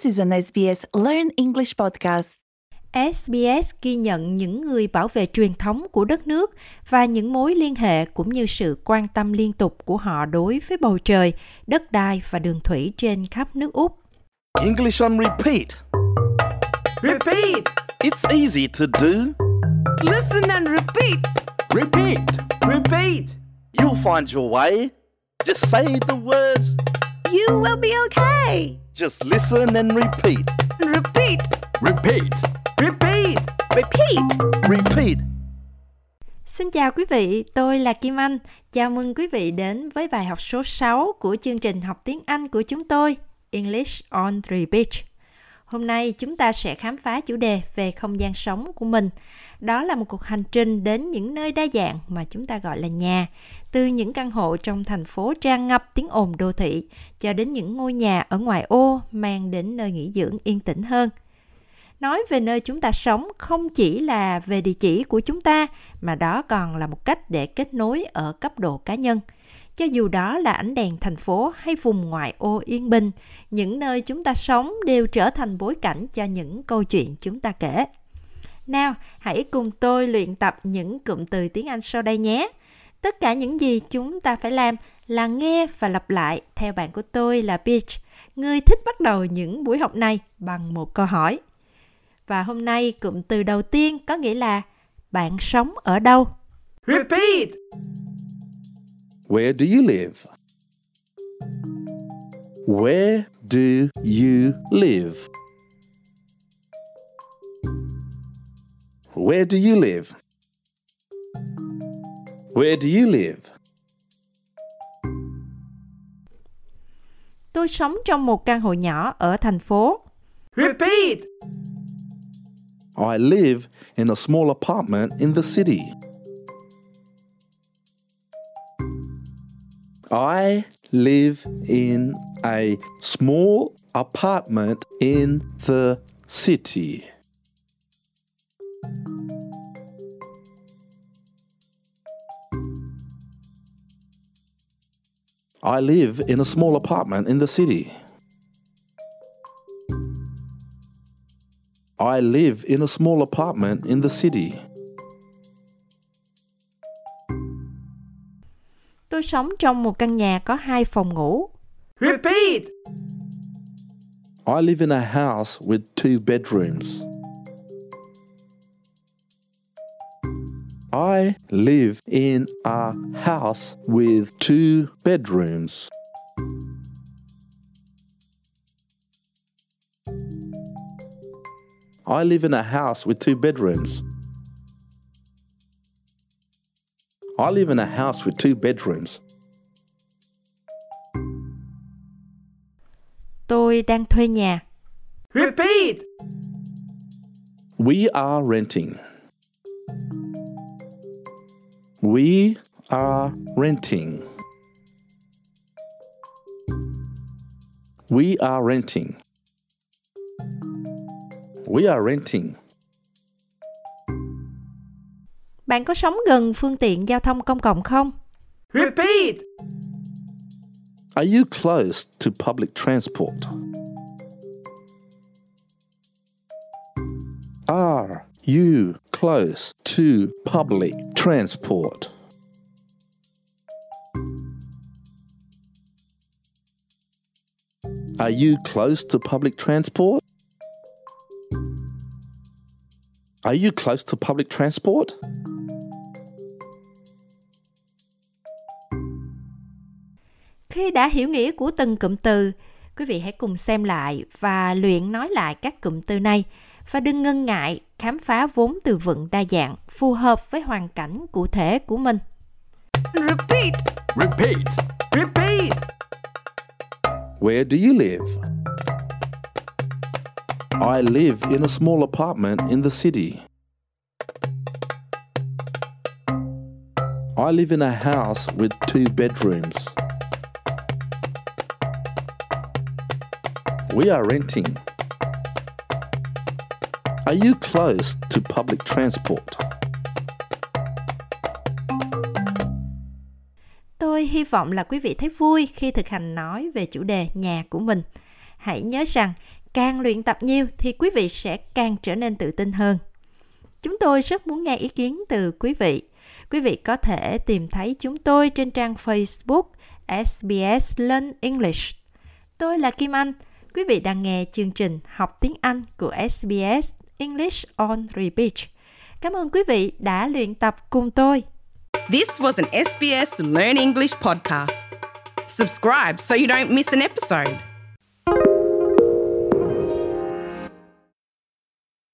This is an SBS Learn English podcast. SBS ghi nhận những người bảo vệ truyền thống của đất nước và những mối liên hệ cũng như sự quan tâm liên tục của họ đối với bầu trời, đất đai và đường thủy trên khắp nước Úc. English on repeat. Repeat! It's easy to do. Listen and repeat! Repeat. Repeat! You'll find your way. Just say the words. You will be okay! Just listen and repeat. Repeat! Repeat. Repeat! Repeat! Repeat. Xin chào quý vị, tôi là Kim Anh. Chào mừng quý vị đến với bài học số 6 của chương trình học tiếng Anh của chúng tôi, English on Repeat. Hôm nay chúng ta sẽ khám phá chủ đề về không gian sống của mình. Đó là một cuộc hành trình đến những nơi đa dạng mà chúng ta gọi là nhà, từ những căn hộ trong thành phố tràn ngập tiếng ồn đô thị cho đến những ngôi nhà ở ngoài ô mang đến nơi nghỉ dưỡng yên tĩnh hơn. Nói về nơi chúng ta sống không chỉ là về địa chỉ của chúng ta mà đó còn là một cách để kết nối ở cấp độ cá nhân. Cho dù đó là ánh đèn thành phố hay vùng ngoại ô yên bình, những nơi chúng ta sống đều trở thành bối cảnh cho những câu chuyện chúng ta kể. Nào, hãy cùng tôi luyện tập những cụm từ tiếng Anh sau đây nhé. Tất cả những gì chúng ta phải làm là nghe và lặp lại theo bạn của tôi là Beach, người thích bắt đầu những buổi học này bằng một câu hỏi. Và hôm nay cụm từ đầu tiên có nghĩa là bạn sống ở đâu? Repeat! Where do you live? Where do you live? Where do you live? Where do you live? Tôi sống trong một căn hộ nhỏ ở thành phố. Repeat! I live in a small apartment in the city. I live in a small apartment in the city. I live in a small apartment in the city. I live in a small apartment in the city. Tôi sống trong một căn nhà có hai phòng ngủ. Repeat! I live in a house with two bedrooms. I live in a house with two bedrooms. I live in a house with two bedrooms. I live in a house with two bedrooms. Tôi đang thuê nhà. Repeat! We are renting. We are renting. We are renting. We are renting. Bạn có sống gần phương tiện giao thông công cộng không? Repeat! Are you close to public transport? Are you close to public transport? Are you close to public transport? Are you close to public transport? Khi đã hiểu nghĩa của từng cụm từ, quý vị hãy cùng xem lại và luyện nói lại các cụm từ này và đừng ngần ngại khám phá vốn từ vựng đa dạng phù hợp với hoàn cảnh cụ thể của mình. Repeat! Repeat. Repeat! Where do you live? I live in a small apartment in the city. I live in a house with two bedrooms. We are renting. Are you close to public transport? Tôi hy vọng là quý vị thấy vui khi thực hành nói về chủ đề nhà của mình. Hãy nhớ rằng, càng luyện tập nhiều thì quý vị sẽ càng trở nên tự tin hơn. Chúng tôi rất muốn nghe ý kiến từ quý vị. Quý vị có thể tìm thấy chúng tôi trên trang Facebook SBS Learn English. Tôi là Kim Anh. Quý vị đang nghe chương trình học tiếng Anh của SBS English on Repeat. Cảm ơn quý vị đã luyện tập cùng tôi. This was an SBS Learn English podcast. Subscribe so you don't miss an episode.